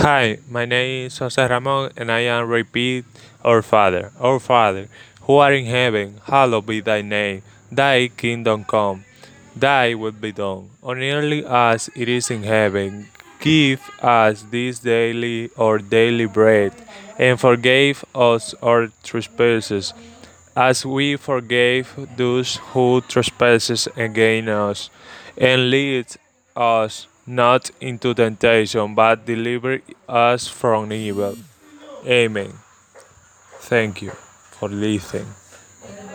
Hi, my name is Jose Ramon, and I am repeat Our Father. Our Father, who art in heaven, hallowed be thy name. Thy kingdom come, thy will be done, on earth as it is in heaven. Give us this daily our daily bread, and forgive us our trespasses, as we forgave those who trespass against us. And lead us not into temptation, but deliver us from evil. Amen. Thank you for listening.